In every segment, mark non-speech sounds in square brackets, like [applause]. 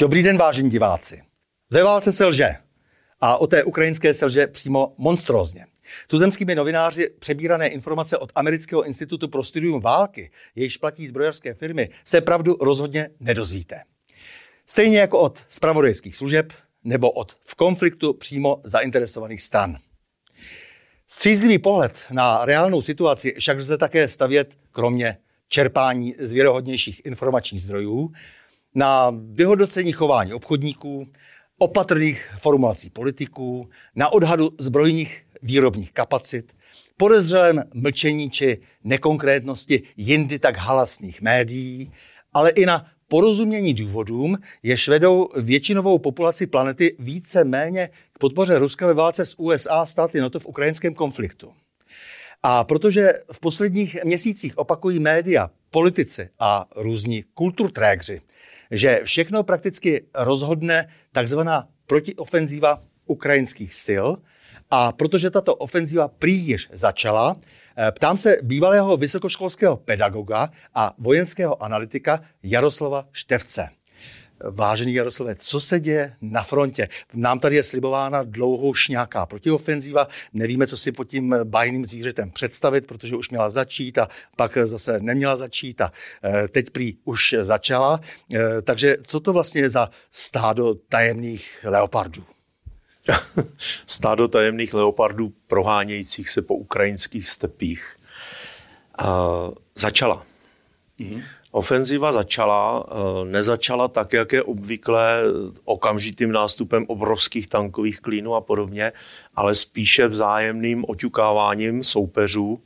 Dobrý den, vážení diváci. Ve válce se lže. A o té ukrajinské se lže přímo monstrózně. Tuzemskými novináři přebírané informace od Amerického institutu pro studium války, jejíž platí zbrojařské firmy, se pravdu rozhodně nedozvíte. Stejně jako od spravodajských služeb nebo od v konfliktu přímo zainteresovaných stran. Střízlivý pohled na reálnou situaci však lze také stavět, kromě čerpání z věrohodnějších informačních zdrojů, na vyhodnocení chování obchodníků, opatrných formulací politiků, na odhadu zbrojních výrobních kapacit, podezřelém mlčení či nekonkrétnosti jindy tak halasných médií, ale i na porozumění důvodům, jež vedou většinovou populaci planety více méně k podpoře Ruska ve válce s USA státy NATO v ukrajinském konfliktu. A protože v posledních měsících opakují média, politici a různí kulturtrégři, že všechno prakticky rozhodne takzvaná protiofenzíva ukrajinských sil, a protože tato ofenzíva prý již začala, eh, ptám se bývalého vysokoškolského pedagoga a vojenského analytika Jaroslava Števce. Vážený Jaroslave, co se děje na frontě? Nám tady je slibována dlouhou nějaká protiofenzíva. Nevíme, co si pod tím bajným zvířetem představit, protože už měla začít a pak zase neměla začít a eh, teď prý už začala. Eh, takže co to vlastně je za stádo tajemných leopardů? [laughs] stádo tajemných leopardů prohánějících se po ukrajinských stepích uh, začala. Mm-hmm. Ofenziva začala, uh, nezačala tak, jak je obvykle okamžitým nástupem obrovských tankových klínů a podobně, ale spíše vzájemným oťukáváním soupeřů,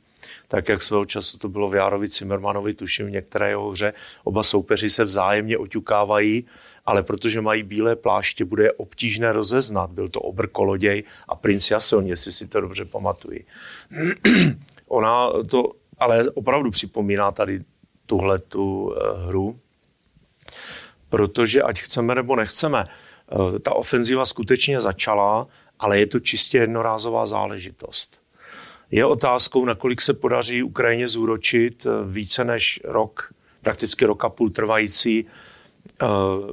tak jak svého času to bylo v Járovi Cimmermanovi, tuším v některé jeho hře, oba soupeři se vzájemně oťukávají ale protože mají bílé pláště, bude je obtížné rozeznat. Byl to obr Koloděj a princ Jason, jestli si to dobře pamatuji. [clears throat] Ona to ale opravdu připomíná tady tuhle tu eh, hru, protože ať chceme nebo nechceme, eh, ta ofenziva skutečně začala, ale je to čistě jednorázová záležitost. Je otázkou, nakolik se podaří Ukrajině zúročit eh, více než rok, prakticky rok a půl trvající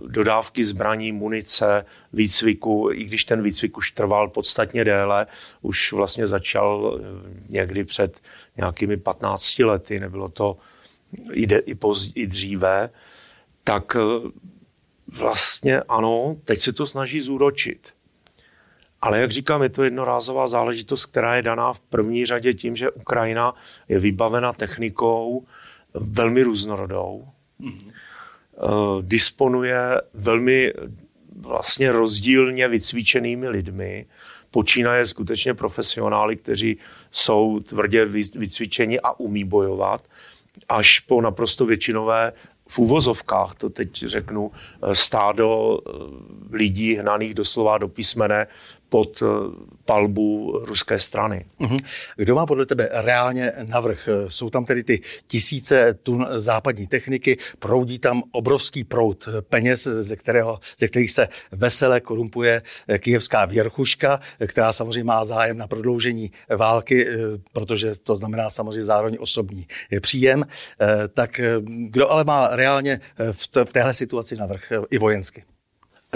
dodávky zbraní, munice, výcviku, i když ten výcvik už trval podstatně déle, už vlastně začal někdy před nějakými 15 lety, nebylo to i, de, i, poz, i dříve, tak eh, vlastně ano, teď se to snaží zúročit. Ale jak říkám, je to jednorázová záležitost, která je daná v první řadě tím, že Ukrajina je vybavena technikou velmi různorodou. Mm-hmm disponuje velmi vlastně rozdílně vycvičenými lidmi, počínaje skutečně profesionály, kteří jsou tvrdě vycvičeni a umí bojovat, až po naprosto většinové v úvozovkách, to teď řeknu, eh, stádo eh, lidí hnaných doslova do písmene pod palbu ruské strany. Mhm. Kdo má podle tebe reálně navrh? Jsou tam tedy ty tisíce tun západní techniky, proudí tam obrovský proud peněz, ze, kterého, ze kterých se veselé korumpuje kijevská věrchuška, která samozřejmě má zájem na prodloužení války, protože to znamená samozřejmě zároveň osobní příjem. Tak kdo ale má reálně v téhle situaci navrh i vojensky?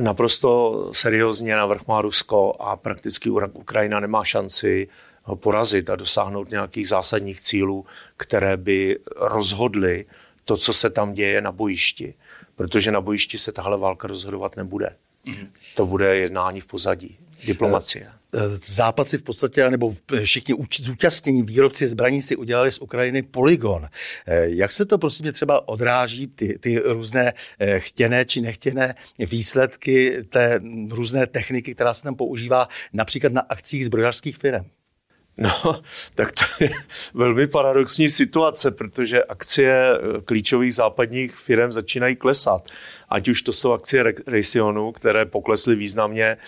Naprosto seriózně navrh má Rusko a prakticky Ukrajina nemá šanci ho porazit a dosáhnout nějakých zásadních cílů, které by rozhodly to, co se tam děje na bojišti. Protože na bojišti se tahle válka rozhodovat nebude. Mm. To bude jednání v pozadí, diplomacie. Eh, Západ si v podstatě, nebo všichni zúčastnění výrobci zbraní si udělali z Ukrajiny poligon. Eh, jak se to prostě třeba odráží, ty, ty různé eh, chtěné či nechtěné výsledky té různé techniky, která se tam používá například na akcích zbrojařských firm? No, tak to je velmi paradoxní situace, protože akcie klíčových západních firm začínají klesat. Ať už to jsou akcie Raytheonu, které poklesly významně eh,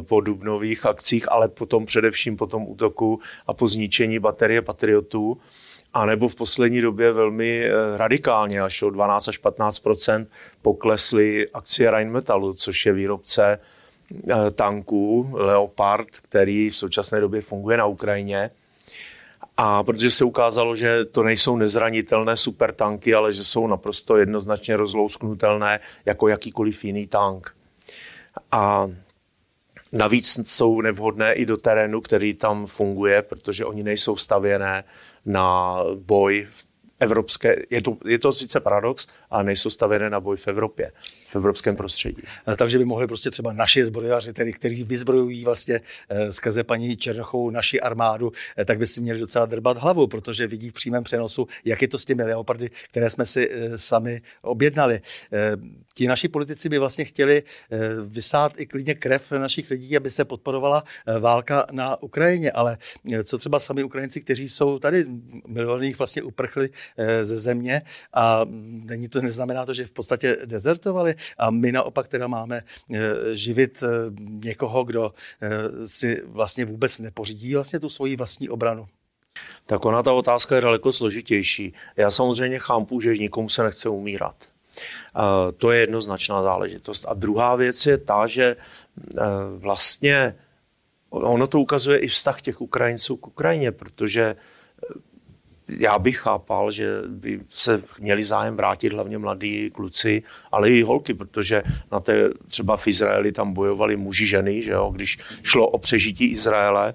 po dubnových akcích, ale potom především po tom útoku a po zničení baterie Patriotů, a nebo v poslední době velmi eh, radikálně, až o 12 až 15% poklesly akcie Rheinmetallu, což je výrobce eh, tanků Leopard, který v současné době funguje na Ukrajině. A protože se ukázalo, že to nejsou nezranitelné supertanky, ale že jsou naprosto jednoznačně rozlousknutelné jako jakýkoliv jiný tank. A navíc jsou nevhodné i do terénu, který tam funguje, protože oni nejsou stavěné na boj v evropské, je to, je to sice paradox, ale nejsou stavěné na boj v Evropě, v evropském prostředí. Takže by mohli prostě třeba naši zbrojaři, tedy, kteří vyzbrojují vlastně eh, skrze paní Černochovou naši armádu, eh, tak by si měli docela drbat hlavu, protože vidí v přímém přenosu, jak je to s těmi leopardy, které jsme si eh, sami objednali. Ti naši politici by vlastně chtěli eh, vysát i klidně krev našich lidí, aby se podporovala eh, válka na Ukrajině, ale eh, co třeba sami Ukrajinci, kteří jsou tady, miliony jich vlastně uprchli ze země a není to, neznamená to, že v podstatě dezertovali a my naopak teda máme živit někoho, kdo si vlastně vůbec nepořídí vlastně tu svoji vlastní obranu. Tak ona ta otázka je daleko složitější. Já samozřejmě chápu, že nikomu se nechce umírat. To je jednoznačná záležitost. A druhá věc je ta, že vlastně ono to ukazuje i vztah těch Ukrajinců k Ukrajině, protože já bych chápal, že by se měli zájem vrátit hlavně mladí kluci, ale i holky, protože na té třeba v Izraeli tam bojovali muži, ženy, že jo, když šlo o přežití Izraele,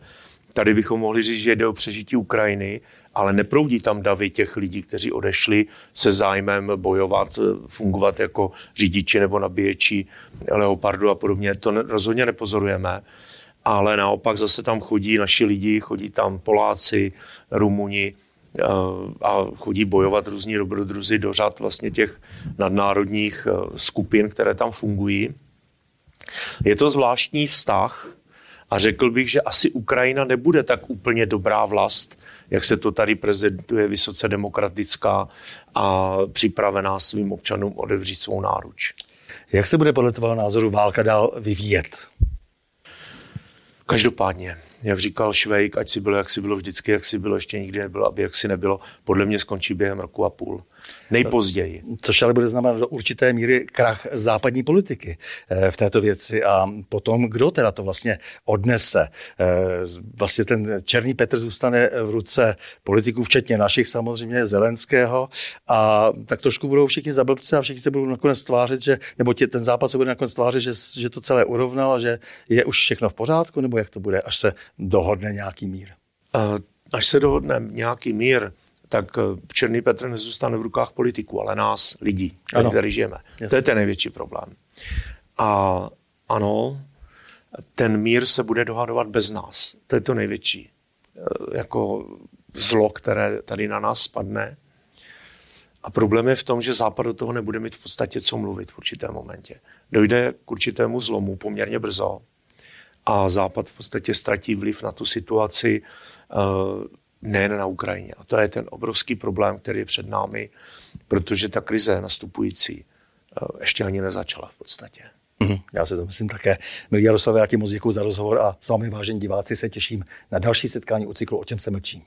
Tady bychom mohli říct, že jde o přežití Ukrajiny, ale neproudí tam davy těch lidí, kteří odešli se zájmem bojovat, fungovat jako řidiči nebo nabíječi leopardu a podobně. To rozhodně nepozorujeme. Ale naopak zase tam chodí naši lidi, chodí tam Poláci, Rumuni a chodí bojovat různí dobrodruzi do řad vlastně těch nadnárodních eh, skupin, které tam fungují. Je to zvláštní vztah, a řekl bych, že asi Ukrajina nebude tak úplně dobrá vlast, jak se to tady prezentuje, vysoce demokratická a připravená svým občanům odevřít svou náruč. Jak se bude podle tvého názoru válka dál vyvíjet? Každopádně jak říkal Švejk, ať si bylo, jak si bylo vždycky, jak si bylo, ještě nikdy nebylo, aby jak si nebylo, podle mě skončí během roku a půl. Nejpozději. Což ale bude znamenat do určité míry krach západní politiky eh, v této věci. A potom, kdo teda to vlastně odnese? Eh, vlastně ten Černý Petr zůstane v ruce politiků, včetně našich samozřejmě, Zelenského. A tak trošku budou všichni zablbce a všichni se budou nakonec tvářit, že, nebo tě, ten západ se bude nakonec tvářit, že, že to celé urovnal že je už všechno v pořádku, nebo jak to bude, až se dohodne nějaký mír? Až se dohodne nějaký mír, tak eh, Černý Petr nezůstane v rukách politiků, ale nás, lidí, kteří tady žijeme. Jasně. To je ten největší problém. A ano, ten mír se bude dohadovat bez nás. To je to největší eh, jako zlo, které tady na nás spadne. A problém je v tom, že Západ do toho nebude mít v podstatě co mluvit v určitém momentě. Dojde k určitému zlomu poměrně brzo a Západ v podstatě ztratí vliv na tu situaci eh, nejen na Ukrajině. A to je ten obrovský problém, který je před námi, protože ta krize nastupující eh, ještě ani nezačala v podstatě. Mhm, já si to myslím také. Milí Jaroslav, já ti moc děkuji za rozhovor a s vámi, vážení diváci, se těším na další setkání u cyklu O čem se mlčí.